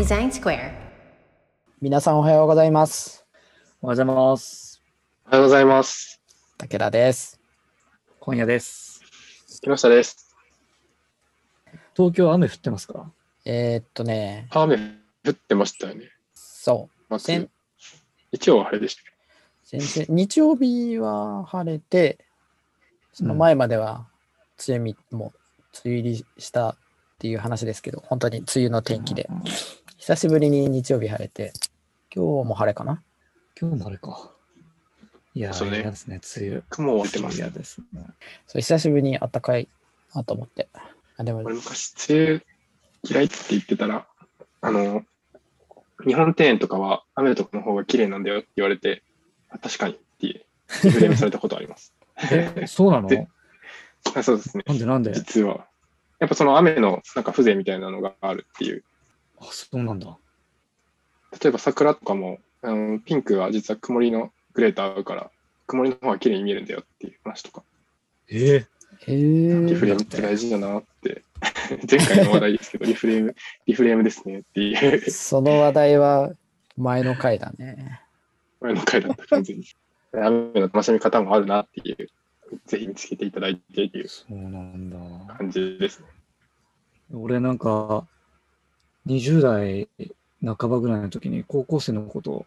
Design Square. 皆さんおはようございます。おはようございます。おはようございます。武田です。今夜です。木下です。東京雨降ってますか？えーっとね、雨降ってましたよね。そう、一応は晴れでした。先週、日曜日は晴れて、その前までは梅雨み、もう梅雨入りしたっていう話ですけど、本当に梅雨の天気で、久しぶりに日曜日晴れて、今日も晴れかな？今日もあれか。いやー、そうね嫌ですね、梅雨。雲を置いてます。嫌ですね。そう久しぶりに暖かいなと思って。あでも俺昔、梅雨嫌いって言ってたら、あの、日本庭園とかは雨とかの方が綺麗なんだよって言われて、あ確かにってリフレームされたことあります。え、そうなの？であそうですね。なんでなんで？実は。やっぱその雨のなんか風情みたいなのがあるっていう。あ、そうなんだ。例えば桜とかも、あのピンクは実は曇りのグレーと合うから、曇りの方が綺麗に見えるんだよっていう話とか。えへーリフレームって大事だなって、前回の話題ですけど、リフレーム、リフレームですねっていうその話題は前の回だね。前の回だった感じに。雨の楽しみ方もあるなっていう、ぜひ見つけていただいてっていうそうなんだ。感じですね。俺なんか、20代半ばぐらいの時に高校生のことを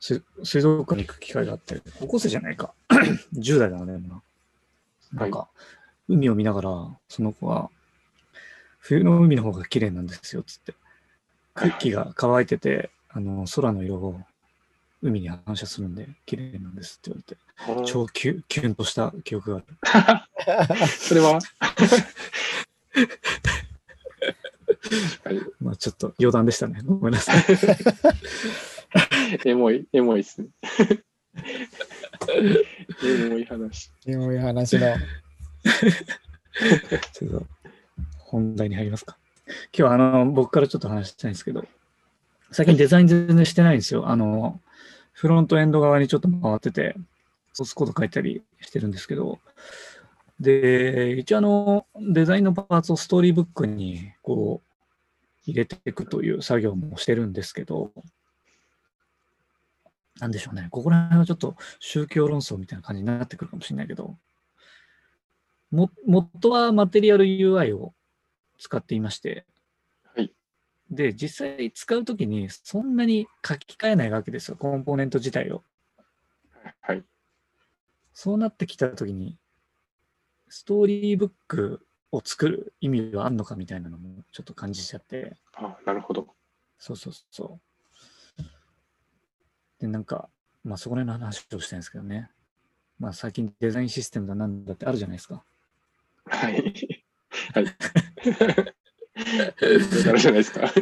す水族館に行く機会があって、高校生じゃないか。10代だね、な。なんか、海を見ながら、その子は、冬の海の方が綺麗なんですよ、つって。空気が乾いてて、あの、空の色を海に反射するんで、綺麗なんですって言われて、超キュキュンとした記憶がある。それは？確かにまあちょっと余談でしたね。ごめんなさい。エモい、エモいですね。エモい話。そういう話の。ちょっと本題に入りますか。今日はあの僕からちょっと話したいんですけど、最近デザイン全然してないんですよ。あの、フロントエンド側にちょっと回ってて、ソースコード書いたりしてるんですけど、で、一応あの、デザインのパーツをストーリーブックにこう、入れていくという作業もしてるんですけど、なんでしょうね。ここら辺はちょっと宗教論争みたいな感じになってくるかもしれないけど、も元はマテリアル UI を使っていまして、はいで、実際使うときにそんなに書き換えないわけですよ、コンポーネント自体を。はい。そうなってきたときに、ストーリーブックを作る意味はあるのかみたいなのもちょっと感じちゃって、あ、なるほど。そうそうそう。で、なんか、まあそこら辺の話をしたいんですけどね。まあ最近デザインシステムだなんだってあるじゃないですか。はい。はい。それからじゃないですか。はい。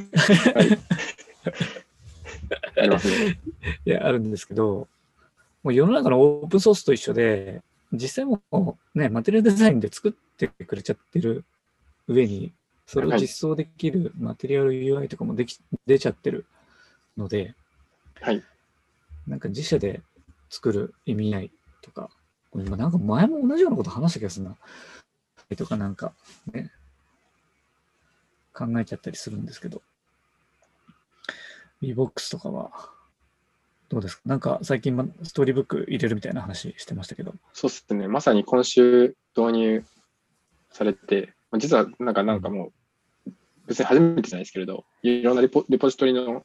ありますね。いや、あるんですけど、もう世の中のオープンソースと一緒で、実際もうね、マテリアルデザインで作ってくれちゃってる上に、それを実装できるマテリアル UI とかもでき出ちゃってるので、はい。なんか自社で作る意味合いとか、これなんか前も同じようなこと話した気がするな。とかなんかね、考えちゃったりするんですけど、VBOX とかは、どうですか？なんか最近まストーリーブック入れるみたいな話してましたけど。そうですね。まさに今週導入されて、まあ実はなんかなんかもう、別に初めてじゃないですけれど、いろんなレポレポジトリの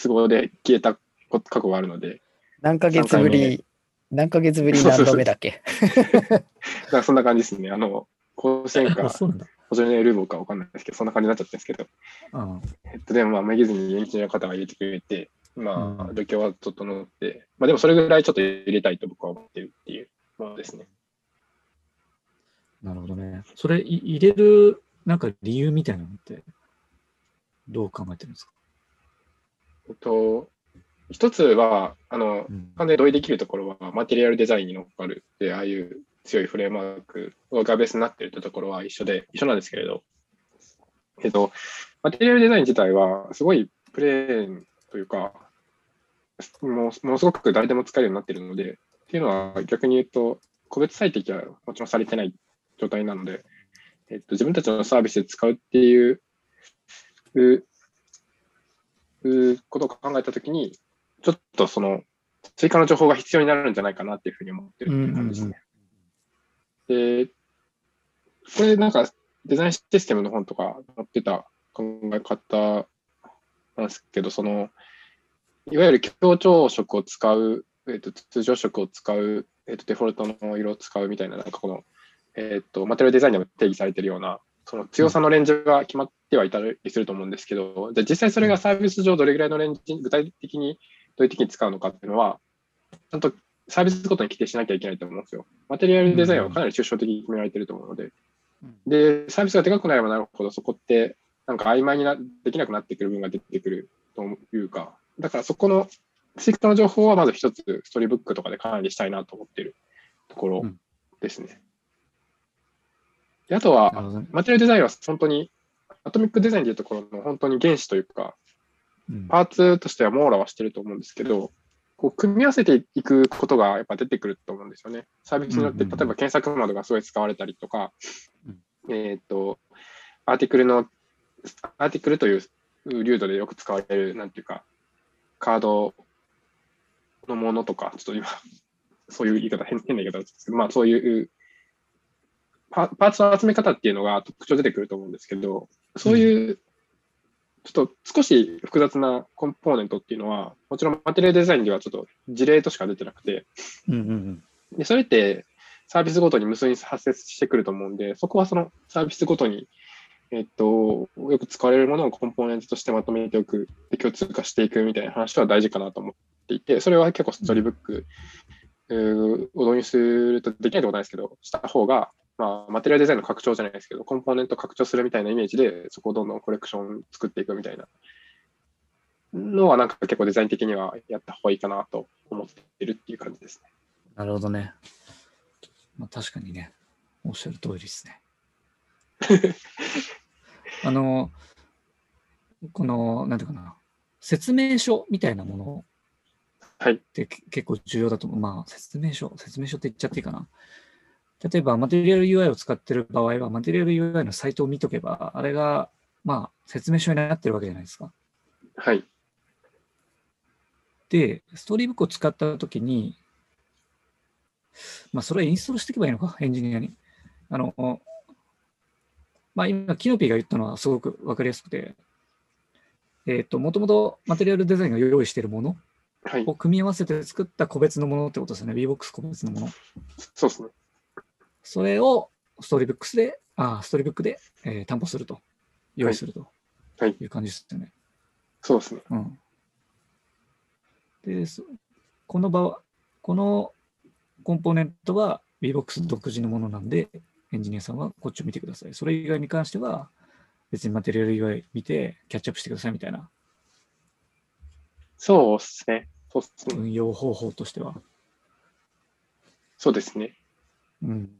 都合で消えたこ過去があるので、何ヶ月ぶり、何ヶ月ぶり何度目だっけ？なんかそんな感じですね。あの、甲子園あ、か。補助のルーボかわかんないですけど、そんな感じになっちゃったんですけど、あえっと、でもまあ、めげずにエンジニアの方が入れてくれて、まあ、うん状況は整って、まあでもそれぐらいちょっと入れたいと僕は思ってるっていうものですね。なるほどね。それい入れるなんか理由みたいなのって、どう考えてるんですか？えっと、一つは、あの、うん。完全に同意できるところは、マテリアルデザインに乗っかるで、ああいう強いフレームワークがベースになっているというところは一緒で、一緒なんですけれど、えっと、マテリアルデザイン自体は、すごいプレーンというか、もうものすごく誰でも使えるようになっているので、っていうのは逆に言うと、個別最適はもちろんされてない状態なので、えっと、自分たちのサービスで使うっていうことを考えたときに、ちょっとその追加の情報が必要になるんじゃないかなっていうふうに思ってるっていう感じですね。で、これなんかデザインシステムの本とか載ってた考え方なんですけど、その、いわゆる強調色を使う、えーと、通常色を使う、えーと、デフォルトの色を使うみたいな、なんかこの、えーと、マテリアルデザインでも定義されているような、その強さのレンジが決まってはいたりすると思うんですけど、じゃ実際それがサービス上どれぐらいのレンジ、具体的にどういう時に使うのかっていうのは、ちゃんとサービスごとに規定しなきゃいけないと思うんですよ。マテリアルデザインはかなり抽象的に決められていると思うので、で、サービスがでかくなればなるほど、そこって、なんか曖昧になできなくなってくる部分が出てくるというか、だからそこの追加の情報はまず一つ、ストーリーブックとかで管理したいなと思っているところですね。であとは、マテリアルデザインは本当に、アトミックデザインでいうところの本当に原子というか、パーツとしては網羅はしてると思うんですけど、こう組み合わせていくことがやっぱ出てくると思うんですよね。サービスによって、例えば検索窓がすごい使われたりとか、えっ、と、アーティクルの、アーティクルという流度でよく使われる、なんていうか、カードのものとか、ちょっと今、そういう言い方、変変な言い方ですけど、まあそういうパーツの集め方っていうのが特徴出てくると思うんですけど、そういうちょっと少し複雑なコンポーネントっていうのは、もちろんマテリアルデザインではちょっと事例としか出てなくて、うんうんうん、でそれってサービスごとに無数に発生してくると思うんで、そこはそのサービスごとに、えっと、よく使われるものをコンポーネントとしてまとめておく、で共通化していくみたいな話は大事かなと思っていて、それは結構ストーリーブックを導入するとできないことないですけど、した方がまあ、マテリアルデザインの拡張じゃないですけど、コンポーネント拡張するみたいなイメージで、そこをどんどんコレクション作っていくみたいなのは、なんか結構デザイン的にはやった方がいいかなと思ってるっていう感じですね。なるほどね。まあ、確かにね、おっしゃる通りですね。あの、この、なんていうかな、説明書みたいなものって結構重要だと思う。まあ、説明書、説明書って言っちゃっていいかな。例えば、マテリアル UI を使ってる場合は、マテリアル UI のサイトを見とけば、あれが、まあ、説明書になってるわけじゃないですか。はい。で、ストーリーブックを使ったときに、まあ、それはインストールしていけばいいのか、エンジニアに。あの、まあ、今、キノピーが言ったのはすごくわかりやすくて、えっ、ー、と、もともとマテリアルデザインが用意しているものを組み合わせて作った個別のものってことですね。VBOX 個別のもの。そうですね。それをストーリーブックスで、あストーリーブックで、えー、担保すると、用意するという感じですよね。はい、そうですね。うん。で、この場は、このコンポーネントは VBOX 独自のものなんで、エンジニアさんはこっちを見てください。それ以外に関しては、別にマテリアル以外見てキャッチアップしてくださいみたいな。そうですね。そうっすね。運用方法としては。そうですね。うん。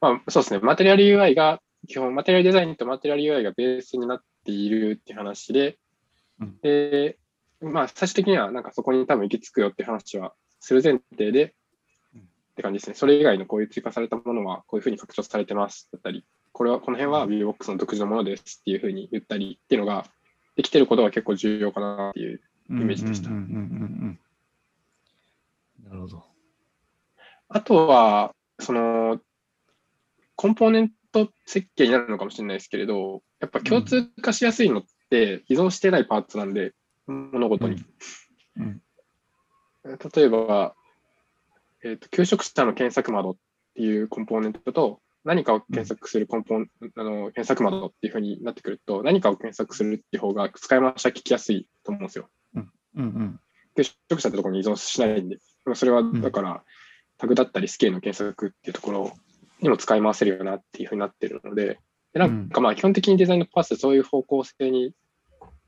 まあ、そうですね。マテリアル UI が、基本、マテリアルデザインとマテリアル UI がベースになっているっていう話で、うん、で、まあ、最終的には、なんかそこに多分行き着くよって話はする前提で、うん、って感じですね。それ以外のこういう追加されたものは、こういうふうに拡張されてますだったり、これは、この辺は VBOX の独自のものですっていうふうに言ったりっていうのが、できてることが結構重要かなっていうイメージでした。なるほど。あとは、その、コンポーネント設計になるのかもしれないですけれど、やっぱ共通化しやすいのって依存してないパーツなんで、物事に。うん。うん、例えば、えーと、給食者の検索窓っていうコンポーネントと、何かを検索するコンポあの検索窓っていうふうになってくると、何かを検索するっていう方が使い回しは聞きやすいと思うんですよ。うん。うんうん、給食者ってところに依存しないんで、それはだから、タグだったりスケールの検索っていうところにも使い回せるよなっていうふうになってるので、でなんかまあ基本的にデザインのパスでそういう方向性に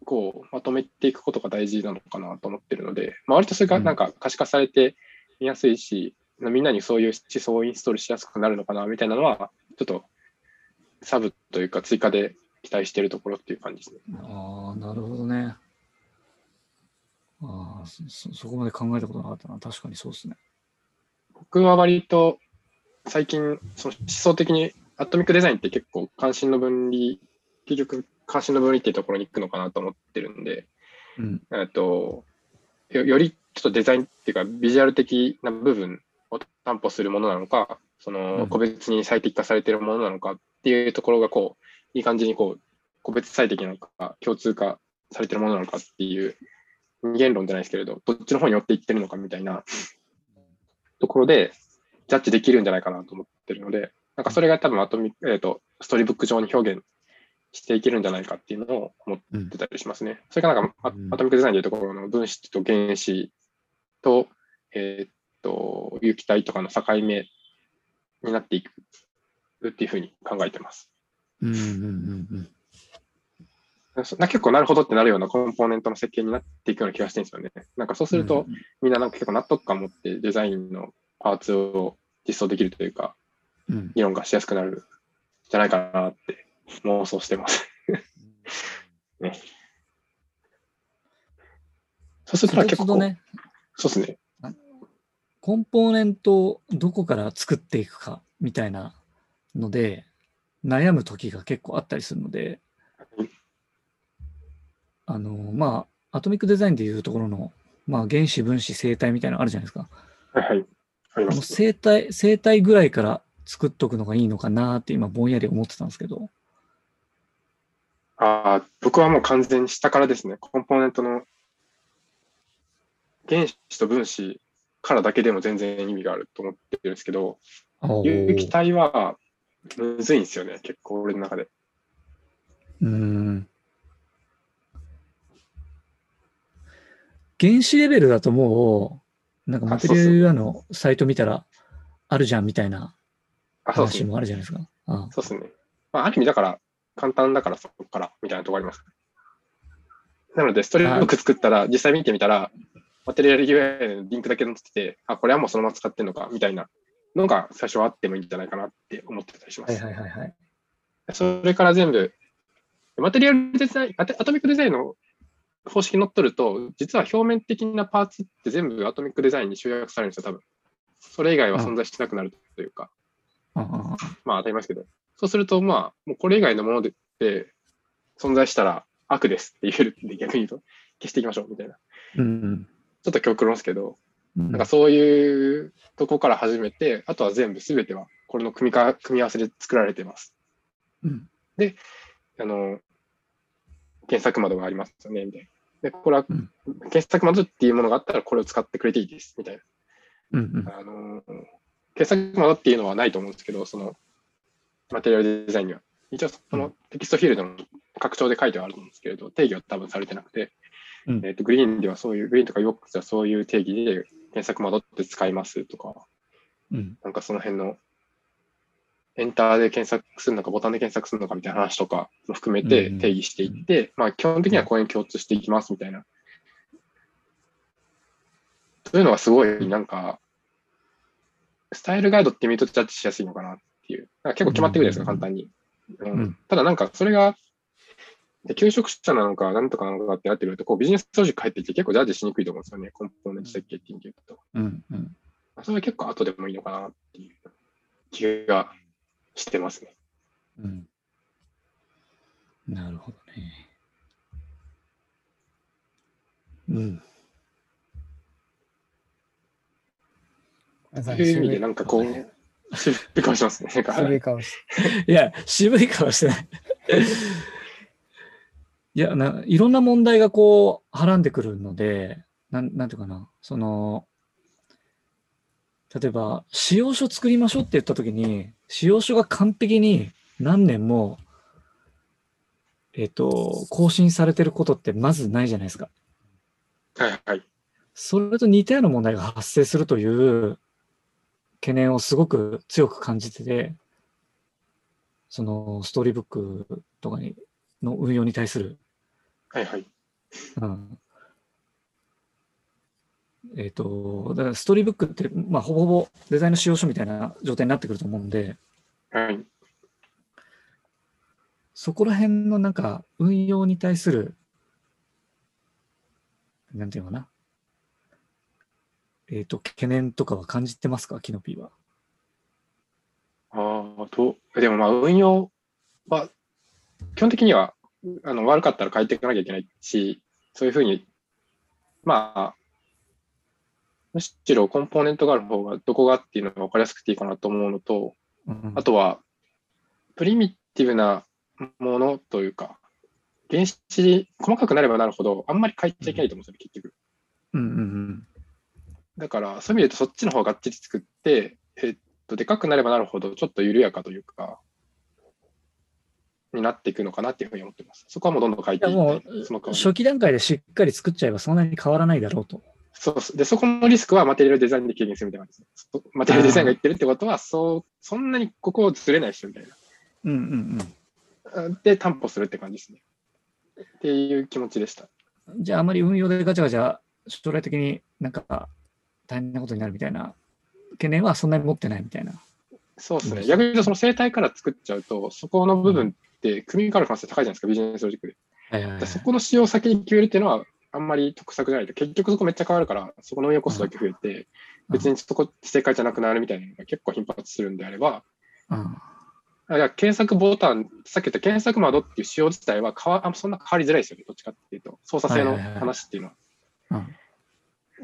こうまとめていくことが大事なのかなと思ってるので、まあ、割とそれがなんか可視化されて見やすいし、うん、みんなにそういう思想をインストールしやすくなるのかなみたいなのは、ちょっとサブというか追加で期待しているところっていう感じですね。ああ、なるほどね。ああそ、そこまで考えたことなかったな。確かにそうですね。僕は割と最近、その思想的にアトミックデザインって結構関心の分離、結局関心の分離っていうところに行くのかなと思ってるんで、うん。えっと、よよりちょっとデザインっていうか、ビジュアル的な部分を担保するものなのか、そうのん個別に最適化されているものなのかっていうところが、こう、いい感じにこう、個別最適なのか、共通化されているものなのかっていう、二元論じゃないですけれど、どっちの方に寄っていってるのかみたいなところで、ジャッジできるんじゃないかなと思ってるので、なんかそれが多分アトミ、えっ、と、ストーリーブック上に表現していけるんじゃないかっていうのを思ってたりしますね。それからなんか、あうんアトミックデザインでいうところの分子と原子と、えーっと、有機体とかの境目になっていくっていうふうに考えてます。うんうんうんそな結構なるほどってなるようなコンポーネントの設計になっていくような気がしてるんですよね。なんかそうすると、みんななんか結構納得感を持ってデザインのパーツを実装できるというか、うん。うん議論がしやすくなるんじゃないかなって妄想してます。ね。そうすると結構、ね、そうですね。コンポーネントをどこから作っていくかみたいなので、悩む時が結構あったりするので、あの、まあ、アトミックデザインでいうところの、まあ、原子、分子、生体みたいなのあるじゃないですか。はいはい。ありあのます。生体、生体ぐらいから作っとくのがいいのかなって今ぼんやり思ってたんですけど。ああ、僕はもう完全に下からですね、コンポーネントの原子と分子からだけでも全然意味があると思ってるんですけど、有機体はむずいんですよね、結構俺の中で。うーん。原子レベルだともう、なんかマテリアのサイト見たらあるじゃんみたいな。話もあるじゃないですか。あそうですね。まあ、ある意味だから、簡単だからそこからみたいなところあります。なので、ストーリーブック作ったら、実際見てみたら、マテリアル UI のリンクだけ載ってて、あ、これはもうそのまま使ってんのか、みたいなのが最初はあってもいいんじゃないかなって思ってたりします。はいはいはいはい。それから全部、マテリアルデザイン、アトミックデザインの方式にのっとると、実は表面的なパーツって全部アトミックデザインに集約されるんですよ、多分。それ以外は存在しなくなるというか、まあ当たり前ですけど、そうすると、まあ、もうこれ以外のものでで存在したら悪ですって言えるんで、逆に言うと、消していきましょうみたいな。うんちょっと極論ですけど、うん。なんかそういうとこから始めて、あとは全部すべてはこれの組みか組み合わせで作られてます。うんあの、検索窓がありますよね、みたいな。で、これは、うん検索窓っていうものがあったらこれを使ってくれていいです、みたいうんうんな。あの、検索窓っていうのはないと思うんですけど、その、マテリアルデザインには。一応、そうのテキストフィールドの拡張で書いてはあるんですけれど、定義は多分されてなくて、うんえっ、と、グリーンではそういう、グリーンとか UX ではそういう定義で検索窓って使いますとか、うんなんかその辺の、エンターで検索するのか、ボタンで検索するのかみたいな話とかも含めてうん定義していって、まあ基本的にはこれに共通していきますみたいな。そういうのがすごいなんか、スタイルガイドって見るとジャッジしやすいのかなっていう。なんか結構決まってくるじゃないですか、うん簡単に。うんうんただなんかそれが、で求職者なのか、なんとかなのかってやってくると、こうビジネスロジック入ってきて結構ジャッジしにくいと思うんですよね、コンポーネント設計って意味で言うと。うんうんそれは結構後でもいいのかなっていう気がしてますね。うんなるほどね。うん。そういう意味でなんかこう、渋い顔しますね。渋い顔し いや、渋い顔してない。いやな、いろんな問題がこう、はらんでくるので、なんなんていうかな、その、例えば、使用書作りましょうって言ったときに、使用書が完璧に何年も、えっ、と、更新されてることってまずないじゃないですか。はいはい。それと似たような問題が発生するという懸念をすごく強く感じてて、そのストーリーブックとかにの運用に対する、はいはい。うん、えっ、と、だからストーリーブックって、まあ、ほぼほぼデザインの使用書みたいな状態になってくると思うんで、はい。そこら辺のなんか運用に対する、なんていうのかな。えっ、と、懸念とかは感じてますか？キノピーは。ああ、と、でもまあ運用は、基本的には、あの、悪かったら変えていかなきゃいけないし、そういうふうに、まあ、むしろコンポーネントがある方がどこがっていうのが分かりやすくていいかなと思うのと、うんあとは、プリミティブなものというか、原子、細かくなればなるほど、あんまり変えちゃいけないと思うんですよね、結局。うんうんだから、そういう意味で言うと、そっちの方ががっちり作って、えっと、でかくなればなるほど、ちょっと緩やかというか、になっていくのかなっていうふうに思ってます。そこはもうどんどん変えていって、その代わり初期段階でしっかり作っちゃえばそんなに変わらないだろうと。そうですで、そこのリスクはマテリアルデザインで軽減するみたいな感じです。そマテリアルデザインが言ってるってことは、そう、そんなにここをずれない人みたいうんうんな。で、担保するって感じですね。っていう気持ちでした。うん。じゃああまり運用でガチャガチャ将来的になんか大変なことになるみたいな懸念はそんなに持ってないみたいな。そうですね。うん逆に言うと、その生態から作っちゃうと、そこの部分って組み替わる可能性高いじゃないですか、ビジネスロジックで。はいはいでそこの仕様を先に決めるっていうのは、あんまり得策じゃないと、結局そこめっちゃ変わるから、そこの運用コストだけ増えて、別にそこ正解じゃなくなるみたいなのが結構頻発するんであれば、うんあいや検索ボタン、さっき言った検索窓っていう仕様自体は変わあそんな変わりづらいですよね、どっちかっていうと、操作性の話っていうのは。うん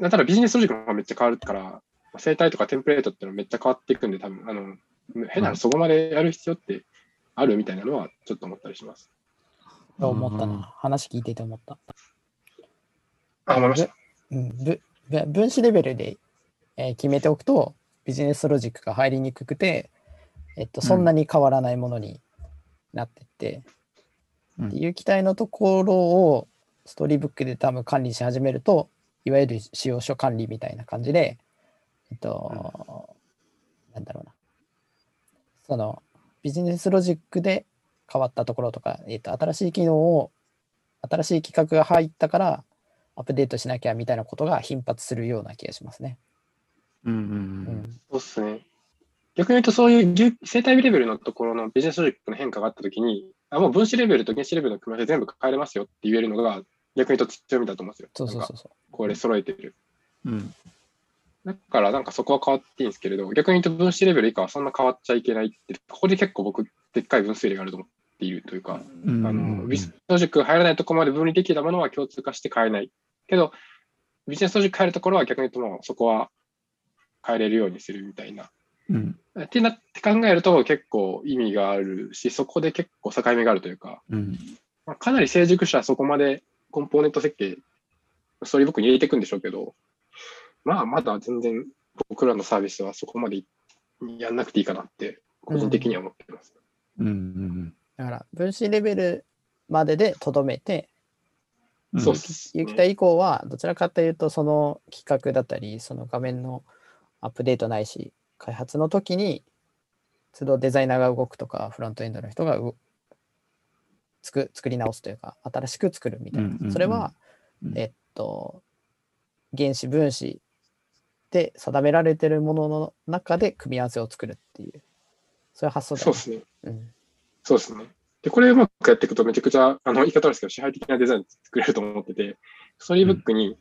ただビジネスロジックの方がめっちゃ変わるから、生態とかテンプレートっていうのはめっちゃ変わっていくんで、多分あの変なうんのそこまでやる必要ってあるみたいなのはちょっと思ったりします。思ったうんな。話聞いてて思った。あ、思いました。うん、ぶぶ分子レベルで、えー決めておくと、ビジネスロジックが入りにくくて、えっと、そんなに変わらないものになってって、うんっていう期待のところをストーリーブックで多分管理し始めると、いわゆる使用書管理みたいな感じで、えっと、なんだろうな。そのビジネスロジックで変わったところとか、えっと、新しい機能を、新しい企画が入ったから、アップデートしなきゃみたいなことが頻発するような気がしますね。うんうんううんん。そうっすね。逆に言うと、そういう牛生態レベルのところのビジネスロジックの変化があったときに、あもう分子レベルと原子レベルの組み合わせ全部変えれますよって言えるのが、逆に言うと強みだと思うんですよ。そうそうそうそこれ揃えてる。うんだから、なんかそこは変わっていいんですけれど、逆に言うと分子レベル以下はそんな変わっちゃいけないって、ここで結構僕、でっかい分数例があると思っているというか、うんあのビジネスロジックが入らないところまで分離できたものは共通化して変えない。けど、ビジネスロジック変えるところは逆に言うともうそこは変えれるようにするみたいな。うん。ってなって考えると結構意味があるし、そこで結構境目があるというか、うん。まあ、かなり成熟者はそこまでコンポーネント設計、ストーリーブックに入れていくんでしょうけど、まあまだ全然僕らのサービスはそこまでやんなくていいかなって、個人的には思ってます。うん。うん。だから、分子レベルまででとどめて、うんそうっすね有機体以降は、どちらかというと、その企画だったり、その画面のアップデートないし、開発の時に、都度デザイナーが動くとか、フロントエンドの人がうつく作り直すというか、新しく作るみたいな。それは、うんえっと、原子、分子で定められているものの中で組み合わせを作るっていう、そういう発想だ、そうですね。うんそうですね。で、これうまくやっていくとめちゃくちゃ、あの、言い方悪いですけど、支配的なデザイン作れると思ってて、ストーリーブックに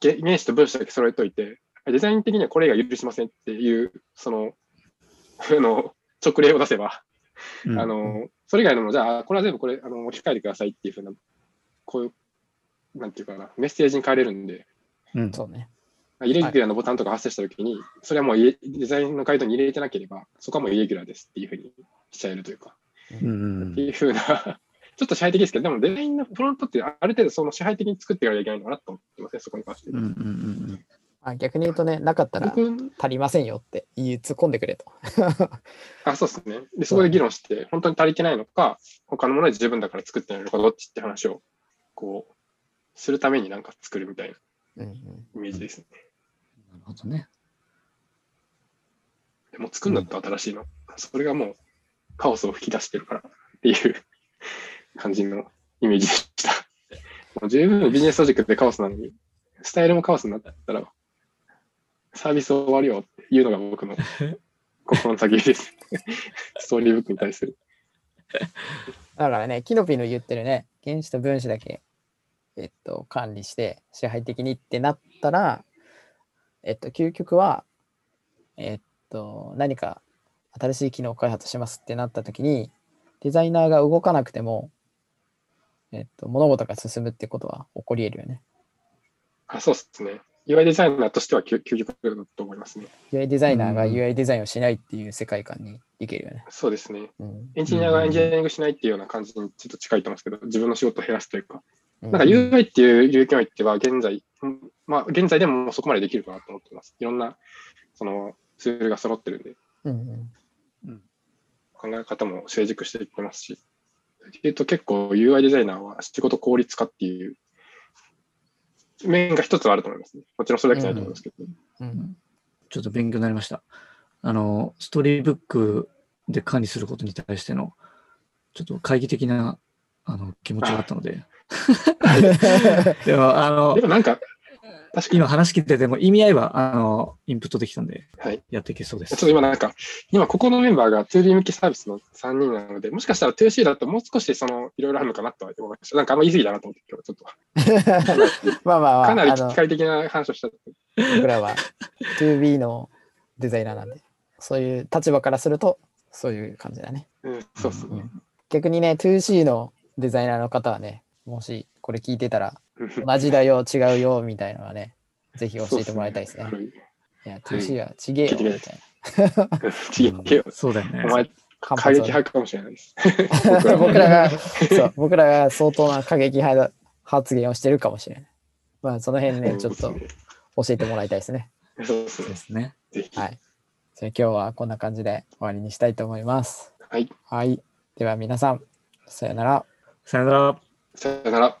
げ原子と分子だけ揃えといて、デザイン的にはこれが許しませんっていう、その、あの、直例を出せば、うん。あの、それ以外のも、じゃあ、これは全部これ、あの、置き換えてくださいっていうふうな、こういう、なんていうかな、メッセージに変えれるんで、うんそうね。イレギュラーのボタンとか発生したときに、それはもうデザインのガイドに入れてなければ、そこはもうイレギュラーですっていうふうにしちゃえるというか、うんうんっていうふうな、ちょっと支配的ですけど、でもデザインのフロントってある程度その支配的に作っていかなきゃいけないのかなと思ってますね、そこに関してうん。うんうんあ逆に言うとね、なかったら僕、足りませんよって言い突っ込んでくれと。あ、そうですね。で、そこで議論して、本当に足りてないのか、他のもので十分だから作ってないのか、どっちって話を、こう、するためになんか作るみたいなうんうんイメージですね。なるほどね。でも作るんだったら新しいの。それがもう、カオスを吹き出してるからっていう感じのイメージでした。もう十分ビジネスロジックでカオスなのに、スタイルもカオスになったら、サービス終わるよっていうのが僕の心の先です。ストーリーブックに対する。だからね、キノピの言ってるね、原子と分子だけ、えっと、管理して支配的にってなったら、えっと、究極は、えっと、何か新しい機能を開発しますってなった時に、デザイナーが動かなくても、えっと、物事が進むってことは起こり得るよね。あそうですね。UI デザイナーとしては究究極だと思いますね。UI デザイナーがうん UI デザインをしないっていう世界観にいけるよね。そうですね。うん。エンジニアがエンジニアリングしないっていうような感じにちょっと近いと思うんですけど、自分の仕事を減らすというか、ななんか UI っていう領域においては現在、うんまあ現在でもそこまでできるかなと思ってます。いろんなそのツールが揃ってるんで、うんうん考え方も成熟していってますし、えっと結構 UI デザイナーは仕事効率化っていう面が一つはあると思いますね。もちろんそれだけじゃないと思いますけど。うんちょっと勉強になりました。あの、ストーリーブックで管理することに対しての、ちょっと懐疑的なあの気持ちがあったので。でも、あので、もなんか、確かに、今話聞いてても意味合いは、あの、インプットできたんで、はい。やっていけそうでちょっす。と今なんか、今ここのメンバーが 2D 向きサービスの3人なので、もしかしたら 2C だともう少しそのいろいろあるのかなとは思いました。なんかあんま言い過ぎだなと思って、今日ちょっと。まあまあまあ、かなりあの機械的な話をした。僕らは 2B のデザイナーなんで、そういう立場からすると、そういう感じだね。うん、そうっすね。逆にね、2C のデザイナーの方はね、もしこれ聞いてたら、うん 同じだよ、違うよ、みたいなのはね、ぜひ教えてもらいたいですね。そうっいや、2C はちげえよ、みたたいな。すね違えよ。そうだよねお。前、反過激派かもしれないです。僕らが、そう、僕らが相当な過激派だ発言をしてるかもしれない。まあ、その辺ね、ちょっと教えてもらいたいですね。そうですね。はい。じゃあ今日はこんな感じで終わりにしたいと思います。はい。はい。では皆さん、さよなら。さよなら。さよなら。